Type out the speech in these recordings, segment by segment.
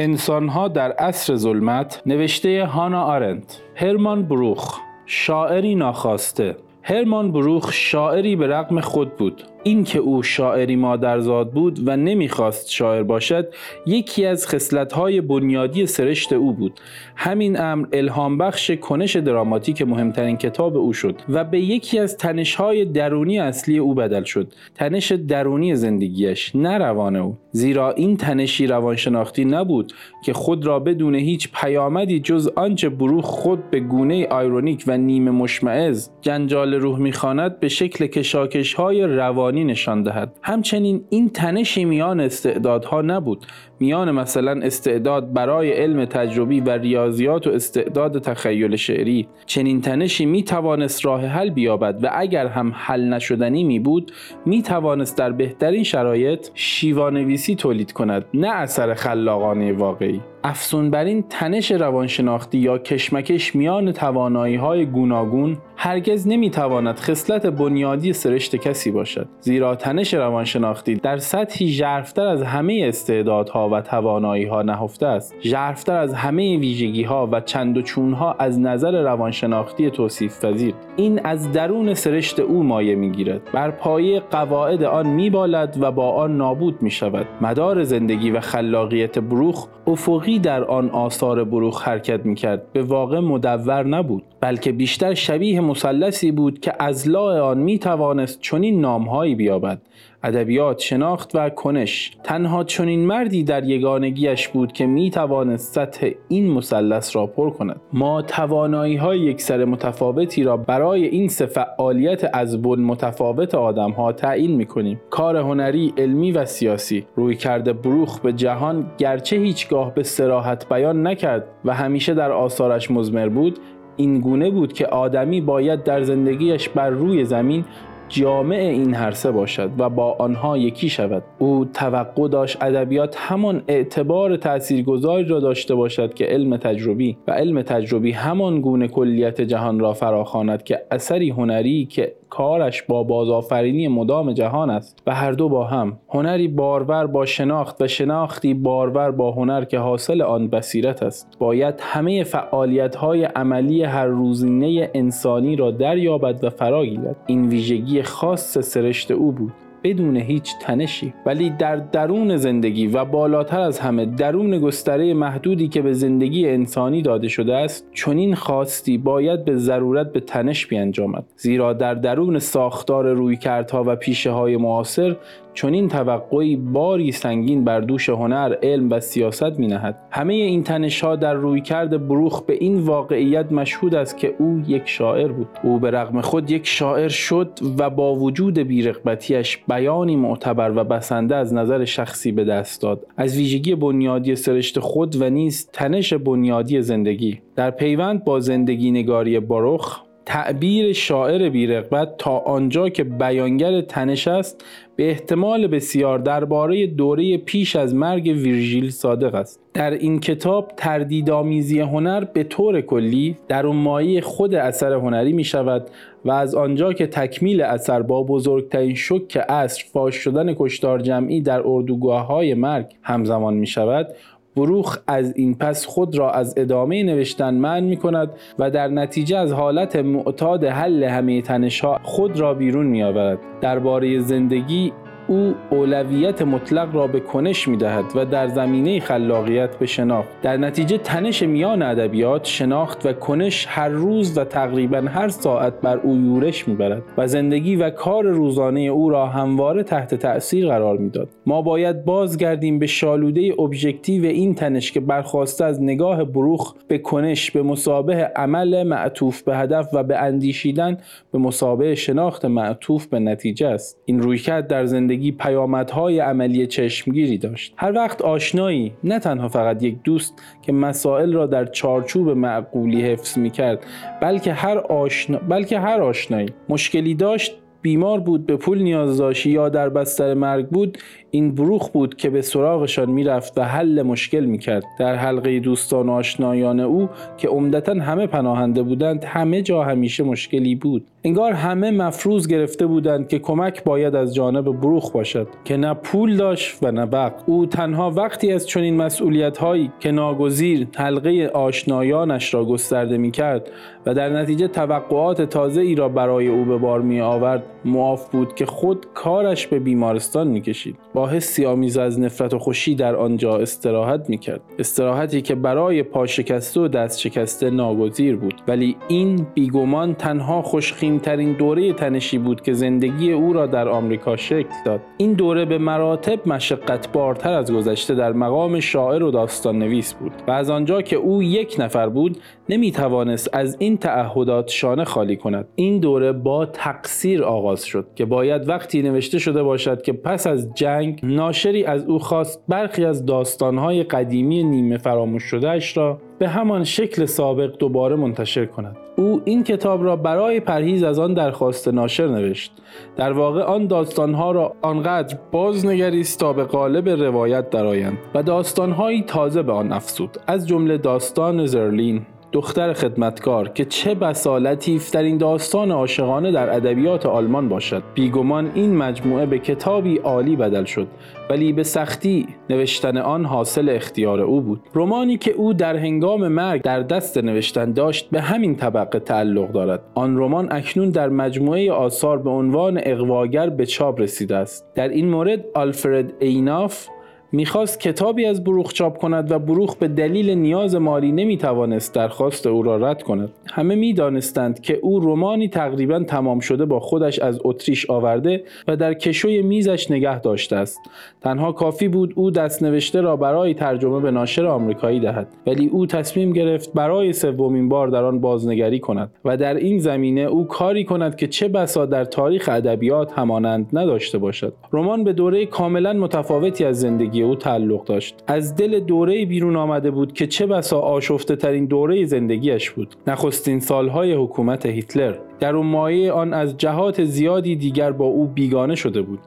انسانها در عصر ظلمت نوشته هانا آرنت هرمان بروخ شاعری ناخواسته. هرمان بروخ شاعری به رغم خود بود. اینکه او شاعری مادرزاد بود و نمی‌خواست شاعر باشد یکی از خصلت‌های بنیادی سرشت او بود. همین امر الهام بخش کنش دراماتیک مهمترین کتاب او شد و به یکی از تنش‌های درونی اصلی او بدل شد. تنش درونی زندگیش نه روان او. زیرا این تنشی روانشناختی نبود که خود را بدون هیچ پیامدی جز آنچه بروخ خود به گونه آیرونیک و نیمه مشمعز جنجال روح می‌خواند به شکل کشاکش های روانی نشان دهد. همچنین این تنش میان استعدادها نبود. میان مثلا استعداد برای علم تجربی و ریاضیات و استعداد تخیل شعری. چنین تنشی می توانست راه حل بیابد و اگر هم حل نشدنی می بود می توانست در بهترین شرایط شیوانویسی تولید کند نه اثر خلاقانه واقعی. افزون بر این تنش روانشناختی یا کشمکش میان توانایی های گوناگون هرگز نمی‌تواند خصلت بنیادی سرشت کسی باشد. زیرا تنش روانشناختی در سطحی ژرفتر از همه استعدادها و توانایی ها نهفته است. ژرفتر از همه ویژگی ها و چند و چون ها از نظر روانشناختی توصیف پذیر. این از درون سرشت او مایه می‌گیرد. بر پایه قواعد آن میبالد و با آن نابود می شود مدار زندگی و خلاقیت بروخ افقی در آن آثار بروخ حرکت می کرد به واقع مدور نبود بلکه بیشتر شبیه مثلثی بود که از لا آن می توانست چنین نامهایی بیابد. ادبیات شناخت و کنش. تنها چنین مردی در یگانگیش بود که می توانست سطح این مثلث را پر کند. ما توانایی های یکسر متفاوتی را برای این سه فعالیت از بن متفاوت آدم ها تعیین می کنیم کار هنری علمی و سیاسی. روی کرده بروخ به جهان گرچه هیچگاه به سراحت بیان نکرد و همیشه در آثارش مزمر بود این گونه بود که آدمی باید در زندگیش بر روی زمین جامع این هر باشد و با آنها یکی شود. او توقع داشت ادبیات همان اعتبار تاثیرگذاری را داشته باشد که علم تجربی و علم تجربی همان گونه کلیت جهان را فراخواند که اثری هنری که کارش با بازآفرینی مدام جهان است و هر دو با هم. هنری بارور با شناخت و شناختی بارور با هنر که حاصل آن بصیرت است. باید همه فعالیت های عملی هر روزینه انسانی را دریابد و فرا این ویژگی خاص سرشت او بود. بدون هیچ تنشی ولی در درون زندگی و بالاتر از همه درون گستره محدودی که به زندگی انسانی داده شده است چنین خواستی باید به ضرورت به تنش بیانجامد. زیرا در درون ساختار رویکردها و پیشه های معاصر چنین توقعی باری سنگین بر دوش هنر علم و سیاست می نهد. همه این تنش ها در رویکرد بروخ به این واقعیت مشهود است که او یک شاعر بود. او به رغم خود یک شاعر شد و با وجود بیرغبتیش بیانی معتبر و بسنده از نظر شخصی به دست داد. از ویژگی بنیادی سرشت خود و نیز تنش بنیادی زندگی. در پیوند با زندگی نگاری باروخ تعبیر شاعر بیرغبت تا آنجا که بیانگر تنش است به احتمال بسیار درباره دوره پیش از مرگ ویرژیل صادق است. در این کتاب تردیدآمیزی هنر به طور کلی در مایی خود اثر هنری می شود و از آنجا که تکمیل اثر با بزرگترین شک اصر فاش شدن کشتار جمعی در اردوگاه های مرگ همزمان می شود بروخ از این پس خود را از ادامه نوشتن من می کند و در نتیجه از حالت معتاد حل همه تنشها خود را بیرون می آورد. درباره زندگی او اولویت مطلق را به کنش می دهد و در زمینه خلاقیت به شناخت. در نتیجه تنش میان ادبیات شناخت و کنش هر روز و تقریبا هر ساعت بر او یورش می‌برد و زندگی و کار روزانه او را همواره تحت تأثیر قرار می‌داد. ما باید بازگردیم به شالوده ابژکتیو این تنش که برخواسته از نگاه بروخ به کنش به مسابه عمل معطوف به هدف و به اندیشیدن به مسابه شناخت معطوف به نتیجه است. این رویکرد در زندگی زندگی پیامدهای عملی چشمگیری داشت. هر وقت آشنایی نه تنها فقط یک دوست که مسائل را در چارچوب معقولی حفظ می کرد بلکه هر, آشنا... بلکه هر آشنایی. مشکلی داشت بیمار بود به پول نیاز داشت یا در بستر مرگ بود این بروخ بود که به سراغشان می‌رفت و حل مشکل می‌کرد. در حلقه دوستان و آشنایان او که عمدتا همه پناهنده بودند همه جا همیشه مشکلی بود. انگار همه مفروض گرفته بودند که کمک باید از جانب بروخ باشد که نه پول داشت و نه وقت. او تنها وقتی از چنین مسئولیت هایی که ناگزیر حلقه آشنایانش را گسترده می کرد و در نتیجه توقعات تازه ای را برای او به بار می آورد معاف بود که خود کارش به بیمارستان می کشید با حسی آمیز از نفرت و خوشی در آنجا استراحت می کرد استراحتی که برای پا شکسته و دست شکسته ناگزیر بود. ولی این بیگمان تنها خوشخیمترین دوره تنشی بود که زندگی او را در آمریکا شکل داد. این دوره به مراتب مشقت بارتر از گذشته در مقام شاعر و داستان نویس بود. و از آنجا که او یک نفر بود نمی توانست از این تعهدات شانه خالی کند. این دوره با تقصیر آغاز شد که باید وقتی نوشته شده باشد که پس از جنگ ناشری از او خواست برخی از داستانهای قدیمی نیمه فراموش شده اش را به همان شکل سابق دوباره منتشر کند. او این کتاب را برای پرهیز از آن درخواست ناشر نوشت. در واقع آن داستانها را آنقدر بازنگریست تا به قالب روایت درآیند و داستانهایی تازه به آن افزود. از جمله داستان زرلین. دختر خدمتکار که چه بسا لطیفترین داستان عاشقانه در ادبیات آلمان باشد. بیگمان این مجموعه به کتابی عالی بدل شد ولی به سختی نوشتن آن حاصل اختیار او بود. رومانی که او در هنگام مرگ در دست نوشتن داشت به همین طبقه تعلق دارد. آن رمان اکنون در مجموعه آثار به عنوان اقواگر به چاپ رسیده است. در این مورد آلفرد ایناف می‌خواست کتابی از بروخ چاپ کند و بروخ به دلیل نیاز مالی نمی‌توانست درخواست او را رد کند. همه می‌دانستند که او رومانی تقریبا تمام شده با خودش از اتریش آورده و در کشوی میزش نگه داشته است. تنها کافی بود او دست نوشته را برای ترجمه به ناشر آمریکایی دهد ولی او تصمیم گرفت برای سومین بار در آن بازنگری کند و در این زمینه او کاری کند که چه بسا در تاریخ ادبیات همانند نداشته باشد. رمان به دوره کاملا متفاوتی از زندگی او تعلق داشت. از دل دوره بیرون آمده بود که چه بسا آشفته ترین دوره زندگیش بود. نخستین سالهای حکومت هیتلر. در اون مایه آن از جهات زیادی دیگر با او بیگانه شده بود.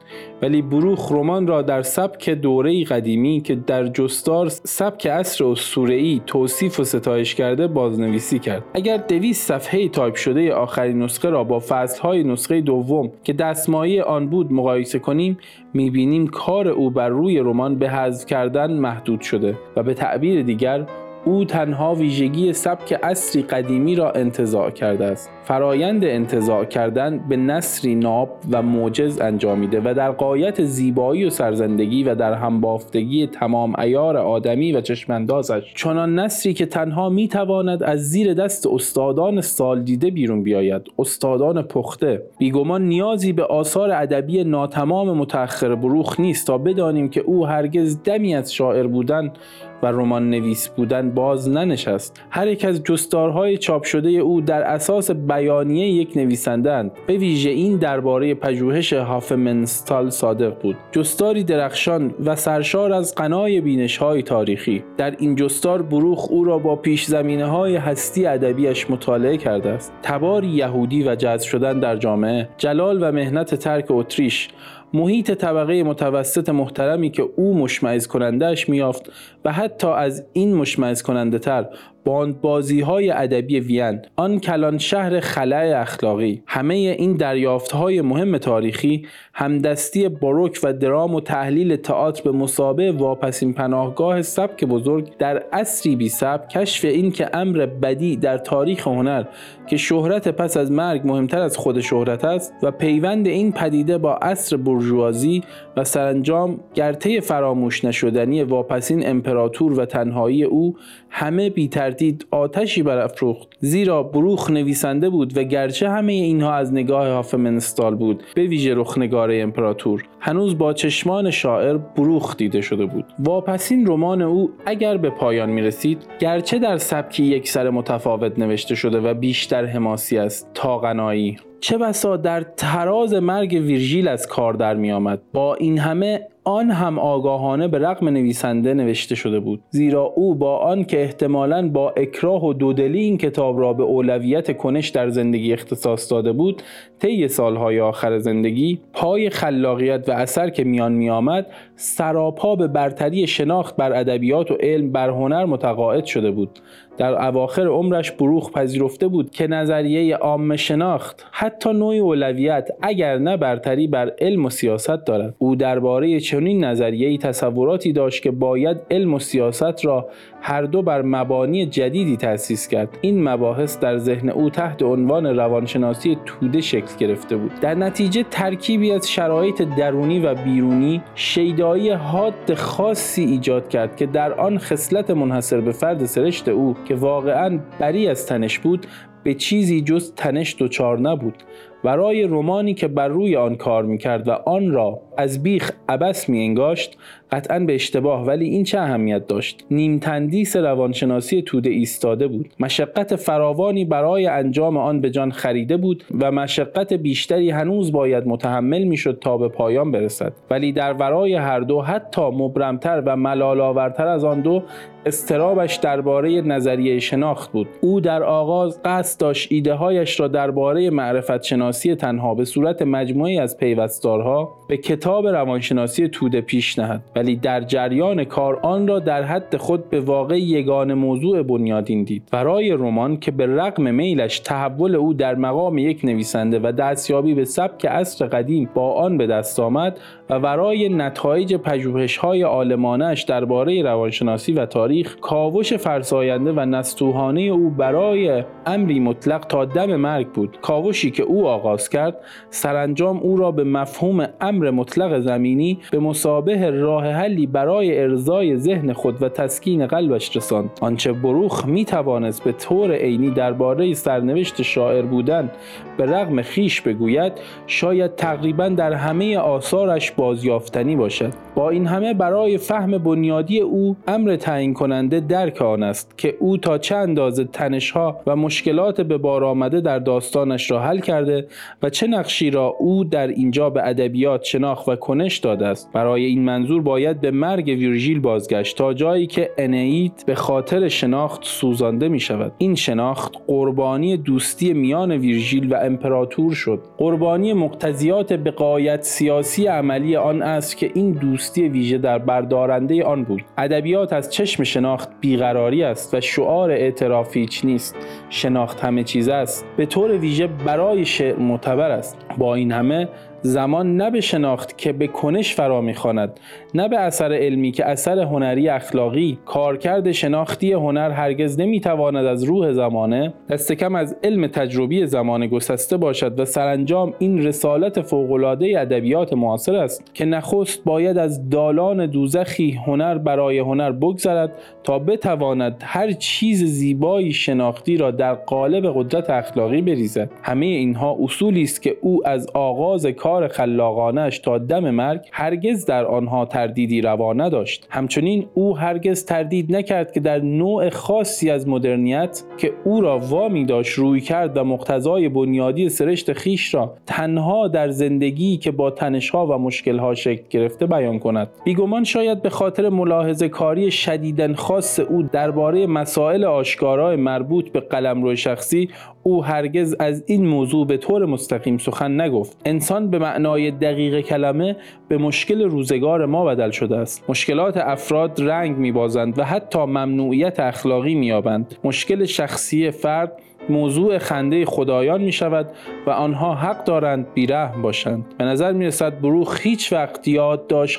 ولی بروخ رمان را در سبک دوره قدیمی که در جستار سبک عصر اسطوره‌ای توصیف و ستایش کرده بازنویسی کرد. اگر دویست صفحه تایپ شده آخرین نسخه را با فصلهای نسخه دوم که دستمایه آن بود مقایسه کنیم می‌بینیم کار او بر روی رمان به حذف کردن محدود شده و به تعبیر دیگر او تنها ویژگی سبک اصری قدیمی را انتزاع کرده است. فرایند انتزاع کردن به نصری ناب و معجز انجامیده و در قایت زیبایی و سرزندگی و در همبافتگی تمام ایار آدمی و چشماندازش چنان نصری که تنها می‌تواند از زیر دست استادان سال دیده بیرون بیاید استادان پخته. بیگمان نیازی به آثار ادبی ناتمام متأخر بروخ نیست تا بدانیم که او هرگز دمی از شاعر بودن و رمان نویس بودن باز ننشست. هر یک از جستارهای چاپ شده او در اساس بیانیه یک نویسندند به ویژه این درباره پژوهش هافمنستال صادق بود. جستاری درخشان و سرشار از قنای بینش های تاریخی. در این جستار بروخ او را با پیش زمینه های هستی ادبیش مطالعه کرده است. تباری یهودی و جذب شدن در جامعه جلال و مهنت ترک اتریش محیط طبقه متوسط محترمی که او مشمعز کنندهش میافت و حتی از این مشمعز کننده تر بازی های ادبی وین آن کلان شهر خلع اخلاقی همه این دریافت های مهم تاریخی همدستی باروک و درام و تحلیل تئاتر به مسابه واپسین پناهگاه سبک بزرگ در اصری بی سبک کشف این که امر بدی در تاریخ هنر که شهرت پس از مرگ مهمتر از خود شهرت است و پیوند این پدیده با عصر برجوازی و سرانجام گرته فراموش نشدنی واپسین امپراتور و تنهایی او همه بی تردید آتشی برافروخت زیرا بروخ نویسنده بود و گرچه همه اینها از نگاه هافمنستال بود به ویژه رخنگار امپراتور. هنوز با چشمان شاعر بروخ دیده شده بود. واپسین رمان او اگر به پایان می رسید گرچه در سبکی یک سر متفاوت نوشته شده و بیشتر حماسی است تا غنایی چه بسا در تراز مرگ ویرژیل از کار در می آمد با این همه آن هم آگاهانه به رقم نویسنده نوشته شده بود. زیرا او با آن که احتمالا با اکراه و دودلی این کتاب را به اولویت کنش در زندگی اختصاص داده بود طی سالهای آخر زندگی پای خلاقیت و اثر که میان میآمد سراپا به برتری شناخت بر ادبیات و علم بر هنر متقاعد شده بود. در اواخر عمرش بروخ پذیرفته بود که نظریه عام شناخت حتی نوع اولویت اگر نه برتری بر علم و سیاست دارد. او درباره چنین نظریه تصوراتی داشت که باید علم و سیاست را هر دو بر مبانی جدیدی تأسیس کرد. این مباحث در ذهن او تحت عنوان روانشناسی توده شکل گرفته بود. در نتیجه ترکیبی از شرایط درونی و بیرونی شیدایی حاد خاصی ایجاد کرد که در آن خصلت منحصر به فرد سرشت او که واقعا بری از تنش بود به چیزی جز تنش دچار نبود برای رومانی که بر روی آن کار می‌کرد و آن را از بیخ عبس می انگاشت قطعا به اشتباه ولی این چه اهمیت داشت؟ نیم تندیس روانشناسی توده ایستاده بود. مشقت فراوانی برای انجام آن به جان خریده بود و مشقت بیشتری هنوز باید متحمل می‌شد تا به پایان برسد. ولی در ورای هر دو حتی مبرمتر و ملالآورتر از آن دو استرابش درباره نظریه شناخت بود. او در آغاز قصد داشت ایده هایش را درباره معرفت شناسی تنها به صورت مجموعی از پیوستارها به کتاب روانشناسی توده پیش نهد ولی در جریان کار آن را در حد خود به واقع یگان موضوع بنیادین دید برای رمان که به رغم میلش تحول او در مقام یک نویسنده و دستیابی به سبک عصر قدیم با آن به دست آمد و برای نتایج پژوهش های آلمانش درباره روانشناسی و تاریخ کاوش فرساینده و نستوهانه او برای امری مطلق تا دم مرگ بود. کاوشی که او آغاز کرد سرانجام او را به مفهوم امر مطلق زمینی به مسابه راه حلی برای ارزای ذهن خود و تسکین قلبش رساند. آنچه بروخ می توانست به طور عینی درباره سرنوشت شاعر بودن به رغم خیش بگوید شاید تقریبا در همه آثارش بازیافتنی باشد. با این همه برای فهم بنیادی او امر تعیین کننده درک آن است که او تا چه اندازه تنشها و مشکلات به بار آمده در داستانش را حل کرده و چه نقشی را او در اینجا به ادبیات شناخت و کنش داده است. برای این منظور باید به مرگ ویرژیل بازگشت تا جایی که انئید به خاطر شناخت سوزانده می شود. این شناخت قربانی دوستی میان ویرژیل و امپراتور شد. قربانی مقتضیات بقایت سیاسی عملی آن است که این دوستی ویژه در بردارنده آن بود. ادبیات از چشم شناخت بیقراری است و شعار اعتراف هیچ نیست. شناخت همه چیز است. به طور ویژه برای شعر معتبر است. با این همه زمان نه به شناخت که به کنش فرا می‌خواند نه به اثر علمی که اثر هنری اخلاقی کارکرد شناختی هنر هرگز نمی‌تواند از روح زمانه دست کم از علم تجربی زمان گسسته باشد و سرانجام این رسالت فوقالعاده ادبیات معاصر است که نخست باید از دالان دوزخی هنر برای هنر بگذرد تا بتواند هر چیز زیبایی شناختی را در قالب قدرت اخلاقی بریزد. همه اینها اصولی است که او از آغاز کار کار خلاقانش تا دم مرگ هرگز در آنها تردیدی روا نداشت. همچنین او هرگز تردید نکرد که در نوع خاصی از مدرنیت که او را وامی داشت روی کرد و مقتضای بنیادی سرشت خیش را تنها در زندگی که با تنشها و مشکلها شکل گرفته بیان کند. بیگمان شاید به خاطر ملاحظه کاری شدیدن خاص او درباره مسائل آشکارای مربوط به قلمرو شخصی او هرگز از این موضوع به طور مستقیم سخن نگفت. انسان به معنای دقیق کلمه به مشکل روزگار ما بدل شده است. مشکلات افراد رنگ میبازند و حتی ممنوعیت اخلاقی مییابند. مشکل شخصی فرد موضوع خنده خدایان می شود و آنها حق دارند بیرحم باشند. به نظر می رسد بروخ هیچ وقت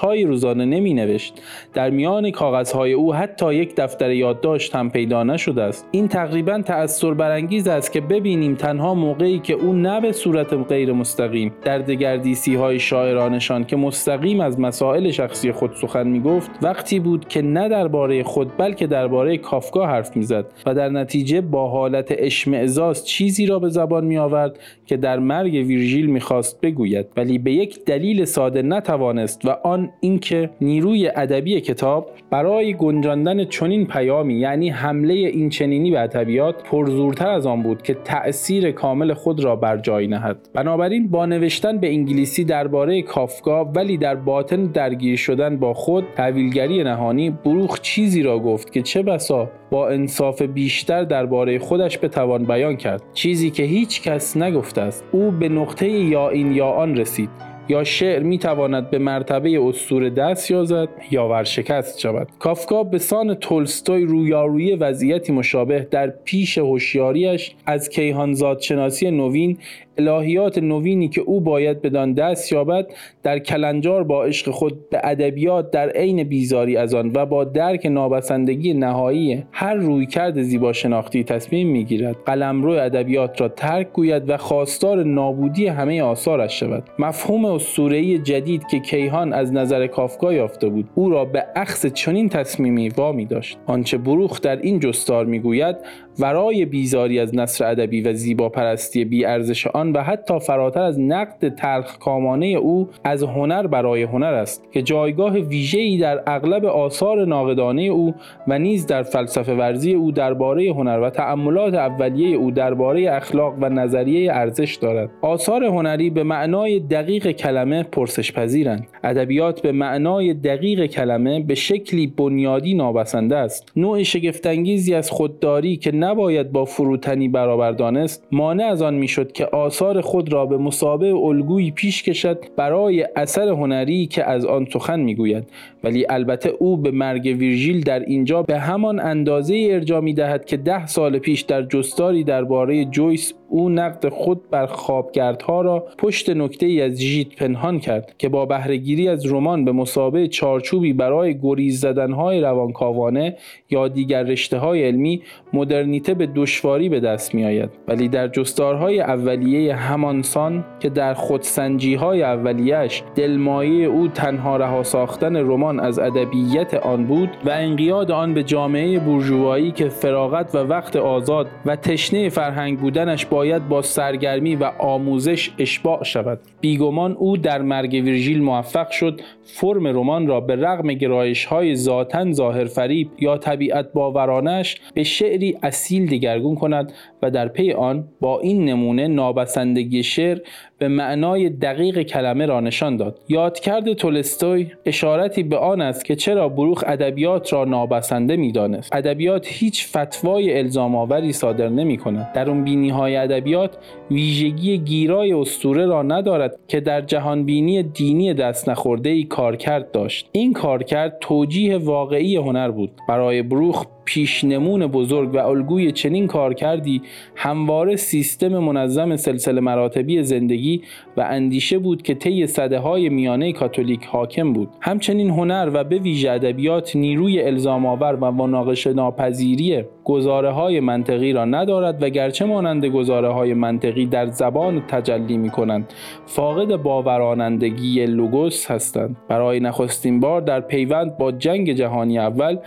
های روزانه نمی نوشت در میان کاغذهای او حتی یک دفتر یادداشت هم پیدا نشده است. این تقریبا تأثیر برانگیز است که ببینیم تنها موقعی که او نه به صورت غیر مستقیم در دگردیسی های شاعرانشان که مستقیم از مسائل شخصی خود سخن می گفت وقتی بود که نه درباره خود بلکه درباره کافکا حرف می‌زد و در نتیجه با حالت اشم اشمعزاز چیزی را به زبان می آورد که در مرگ ویرژیل می‌خواست بگوید. ولی به یک دلیل ساده نتوانست و آن اینکه نیروی ادبی کتاب برای گنجاندن چنین پیامی یعنی حمله این چنینی به ادبیات پرزورتر از آن بود که تأثیر کامل خود را بر جای نهد. بنابراین با نوشتن به انگلیسی درباره کافکا ولی در باطن درگیر شدن با خود تحویلگری نهانی بروخ چیزی را گفت که چه بسا با انصاف بیشتر درباره خودش بتوان بیان کرد. چیزی که هیچ کس نگفته است. او به نقطه یا این یا آن رسید. یا شعر می تواند به مرتبه اسطوره دست یازد یا ورشکست شود. کافکا به سان تولستوی رویارویی وضعیتی مشابه در پیش هوشیاریش از کیهانزاد شناسی نوین الهیات نوینی که او باید بدان دست یابد در کلنجار با عشق خود به ادبیات در عین بیزاری از آن و با درک نابسندگی نهایی هر رویکرد زیبا شناختی تصمیم می‌گیرد. قلمرو ادبیات را ترک گوید و خواستار نابودی همه آثارش شود. مفهوم اسطوره‌ای جدید که کیهان از نظر کافکا یافته بود او را به اخذ چنین تصمیمی وامی داشت. آنچه بروخ در این جستار می‌گوید ورای بیزاری از نصر ادبی و زیبا پرستی بی ارزش آن و حتی فراتر از نقد تلخ کامانه او از هنر برای هنر است که جایگاه ویژه‌ای در اغلب آثار ناقدانه او و نیز در فلسفه ورزی او درباره هنر و تأملات اولیه او درباره اخلاق و نظریه ارزش دارد. آثار هنری به معنای دقیق کلمه پرسش پذیرند. ادبیات به معنای دقیق کلمه به شکلی بنیادی نابسنده است. نوع شگفتانگیزی از خودداری که نباید با فروتنی برابر دانست مانع از آن می‌شد که آثار خود را به مسابه الگویی پیش کشد برای اثر هنری که از آن سخن می‌گوید. ولی البته او به مرگ ویرژیل در اینجا به همان اندازه ارجا می دهد که ده سال پیش در جستاری درباره جویس او نقد خود بر خوابگردها را پشت نکته ای از ژیت پنهان کرد که با بهرهگیری از رمان به مسابه چارچوبی برای گریز زدنهای روانکاوانه یا دیگر رشته های علمی مدرنیته به دشواری به دست می آید ولی در جستارهای اولیه همانسان که در خودسنجی های اولیش دلمایه او تنها رها ساختن رمان از ادبیت آن بود و انقیاد آن به جامعه بورژوایی که فراغت و وقت آزاد و تشنه فرهنگ بودنش باید با سرگرمی و آموزش اشباع شود. بیگمان او در مرگ ویرژیل موفق شد فرم رمان را به رغم گرایش های ذاتن ظاهر فریب یا طبیعت باورانش به شعری اصیل دگرگون کند و در پی آن با این نمونه نابسندگی شعر به معنای دقیق کلمه را نشان داد. یادکرد تولستوی اشارتی به آن است که چرا بروخ ادبیات را نابسنده می‌دانست. ادبیات هیچ فتوای الزام آوری صادر نمی کند در اون بینی های ادبیات ویژگی گیرای استوره را ندارد که در جهانبینی دینی دست نخورده ای کارکرد داشت. این کارکرد توجیه واقعی هنر بود. برای بروخ پیشنمون بزرگ و الگوی چنین کار کردی همواره سیستم منظم سلسله مراتبی زندگی و اندیشه بود که طی صده های میانه کاتولیک حاکم بود. همچنین هنر و به ویژه ادبیات نیروی الزام آور و مناقشه ناپذیری گزاره های منطقی را ندارد و گرچه مانند گزاره های منطقی در زبان تجلی می کنند فاقد باورانندگی لوگوس هستند. برای نخستین بار در پیوند با جنگ جهانی اول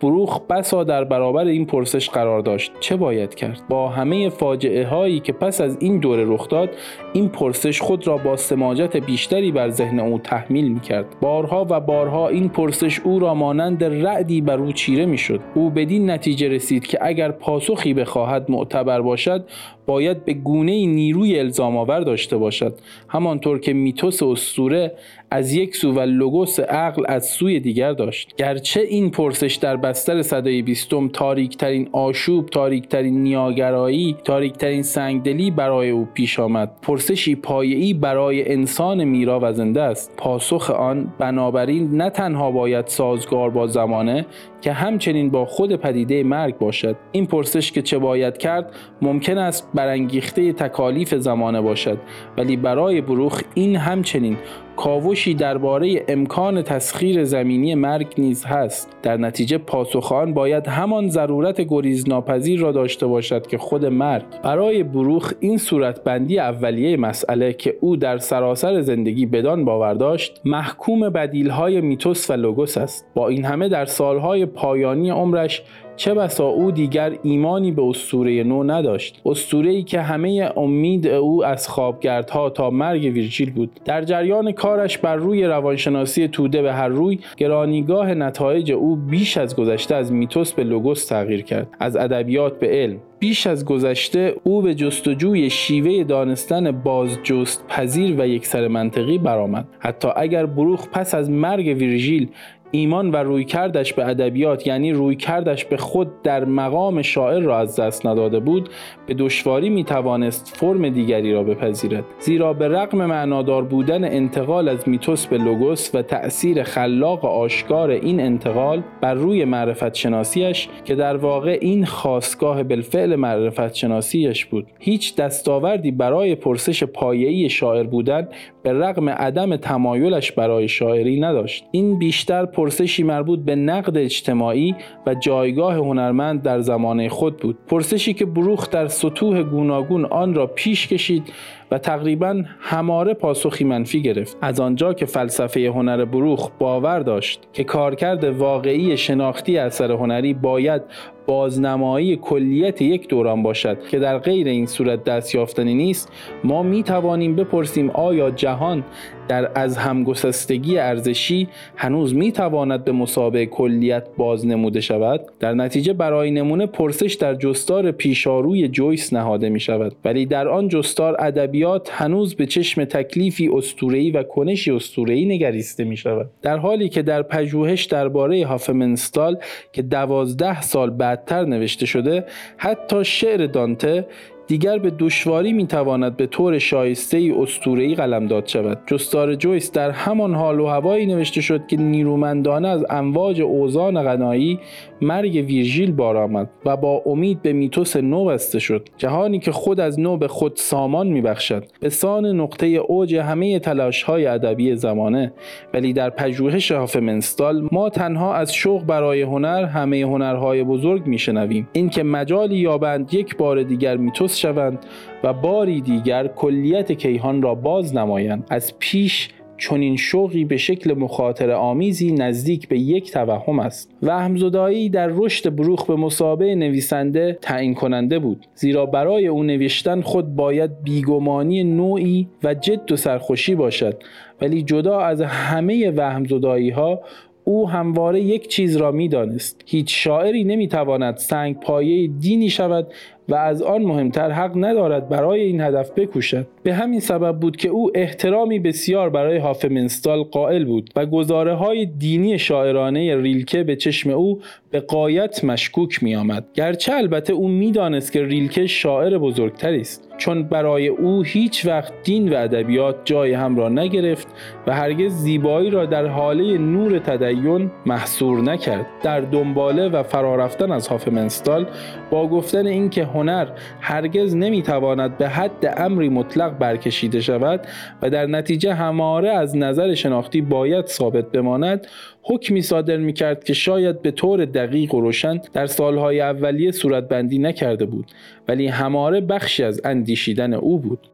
بروخ بسا در برابر این پرسش قرار داشت. چه باید کرد؟ با همه فاجعه هایی که پس از این دوره رخ داد این پرسش خود را با سماجت بیشتری بر ذهن او تحمیل می کرد بارها و بارها این پرسش او را مانند رعدی بر او چیره می شد او بدین نتیجه رسید که اگر پاسخی بخواهد معتبر باشد باید به گونه نیروی الزام آور داشته باشد. همانطور که میتوس اسطوره از یک سو و لوگوس عقل از سوی دیگر داشت. گرچه این پرسش در بستر صدای بیستم تاریکترین آشوب تاریکترین نیاگرایی تاریکترین سنگدلی برای او پیش آمد. پرسشی پایه‌ای برای انسان میرا و زنده است. پاسخ آن بنابراین نه تنها باید سازگار با زمانه که همچنین با خود پدیده مرگ باشد. این پرسش که چه باید کرد ممکن است برانگیخته تکالیف زمانه باشد. ولی برای بروخ این همچنین کاوشی درباره امکان تسخیر زمینی مرگ نیز هست. در نتیجه پاسخان باید همان ضرورت گریزناپذیر را داشته باشد که خود مرگ برای بروخ این صورتبندی اولیه مسئله که او در سراسر زندگی بدان باور داشت محکوم بدیلهای میتوس و لوگوس است. با این همه در سالهای پایانی عمرش چه بسا او دیگر ایمانی به اسطوره نو نداشت. اسطوره ای که همه امید او از خوابگردها تا مرگ ویرجیل بود. در جریان کارش بر روی روانشناسی توده به هر روی گرانیگاه نتایج او بیش از گذشته از میتوس به لوگوس تغییر کرد. از ادبیات به علم. بیش از گذشته او به جستجوی شیوه دانستن بازجست پذیر و یکسر منطقی برآمد. حتی اگر بروخ پس از مرگ ویرژیل ایمان و رویکردش به ادبیات یعنی رویکردش به خود در مقام شاعر را از دست نداده بود به دشواری می توانست فرم دیگری را بپذیرد. زیرا به رغم معنادار بودن انتقال از میتوس به لوگوس و تأثیر خلاق آشکار این انتقال بر روی معرفت شناسیش که در واقع این خواستگاه بالفعل معرفت شناسیش بود. هیچ دستاوردی برای پرسش پایه‌ای شاعر بودن به رغم عدم تمایلش برای شاعری نداشت. این بیشتر پرسشی مربوط به نقد اجتماعی و جایگاه هنرمند در زمانه خود بود. پرسشی که بروخ در سطوح گوناگون آن را پیش کشید و تقریبا هماره پاسخی منفی گرفت. از آنجا که فلسفه هنر بروخ باور داشت که کارکرد واقعی شناختی اثر هنری باید بازنمایی کلیت یک دوران باشد که در غیر این صورت دست یافتنی نیست ما می توانیم بپرسیم آیا جهان در از همگسستگی ارزشی هنوز می تواند به مسابقه کلیت باز نموده شود؟ در نتیجه برای نمونه پرسش در جستار پیشاروی جویس نهاده می شود ولی در آن جستار ادبیات هنوز به چشم تکلیفی استورهی و کنشی استورهی نگریسته می شود در حالی که در پژوهش درباره هافمنستال که دوازده سال بعدتر نوشته شده حتی شعر دانته دیگر به دشواری می‌تواند به طور شایسته ای اسطوره‌ای قلمداد شود. جستار جویس در همان حال و هوایی نوشته شد که نیرومندانه از امواج اوزان غنایی مرگ ویرژیل بار آمد و با امید به میتوس نو بسته شد. جهانی که خود از نو به خود سامان میبخشد. به سان نقطه اوج همه تلاش های ادبی زمانه. ولی در پژوهش هافمنستال ما تنها از شوق برای هنر همه هنرهای بزرگ میشنویم. اینکه مجالی یابند یک بار دیگر میتوس شوند و باری دیگر کلیت کیهان را باز نمایند. از پیش چنین شوقی به شکل مخاطر آمیزی نزدیک به یک توهم است. و همزدایی در رشد بروخ به مسابه نویسنده تعیین کننده بود زیرا برای او نوشتن خود باید بیگمانی نوعی و جد و سرخوشی باشد. ولی جدا از همه وهمزدایی ها او همواره یک چیز را می‌دانست. هیچ شاعری نمی‌تواند سنگ پایه دینی شود و از آن مهمتر حق ندارد برای این هدف بکوشد به همین سبب بود که او احترامی بسیار برای هافمنستال قائل بود و گزاره های دینی شاعرانه ریلکه به چشم او به قایت مشکوک می آمد. گرچه البته او می‌دانست که ریلکه شاعر بزرگتری است چون برای او هیچ وقت دین و ادبیات جای هم را نگرفت و هرگز زیبایی را در حاله نور تدین محصور نکرد در دنباله و فرارفتن از هافمنستال با گفتن اینکه هنر هرگز نمی‌تواند به حد امری مطلق برکشیده شود و در نتیجه هماره از نظر شناختی باید ثابت بماند حکمی صادر می کرد که شاید به طور دقیق و روشن در سالهای اولیه صورتبندی نکرده بود ولی هماره بخشی از اندیشیدن او بود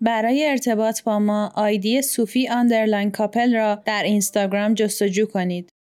برای ارتباط با ما ID صوفی آندرلاین کاپل را در اینستاگرام جستجو کنید.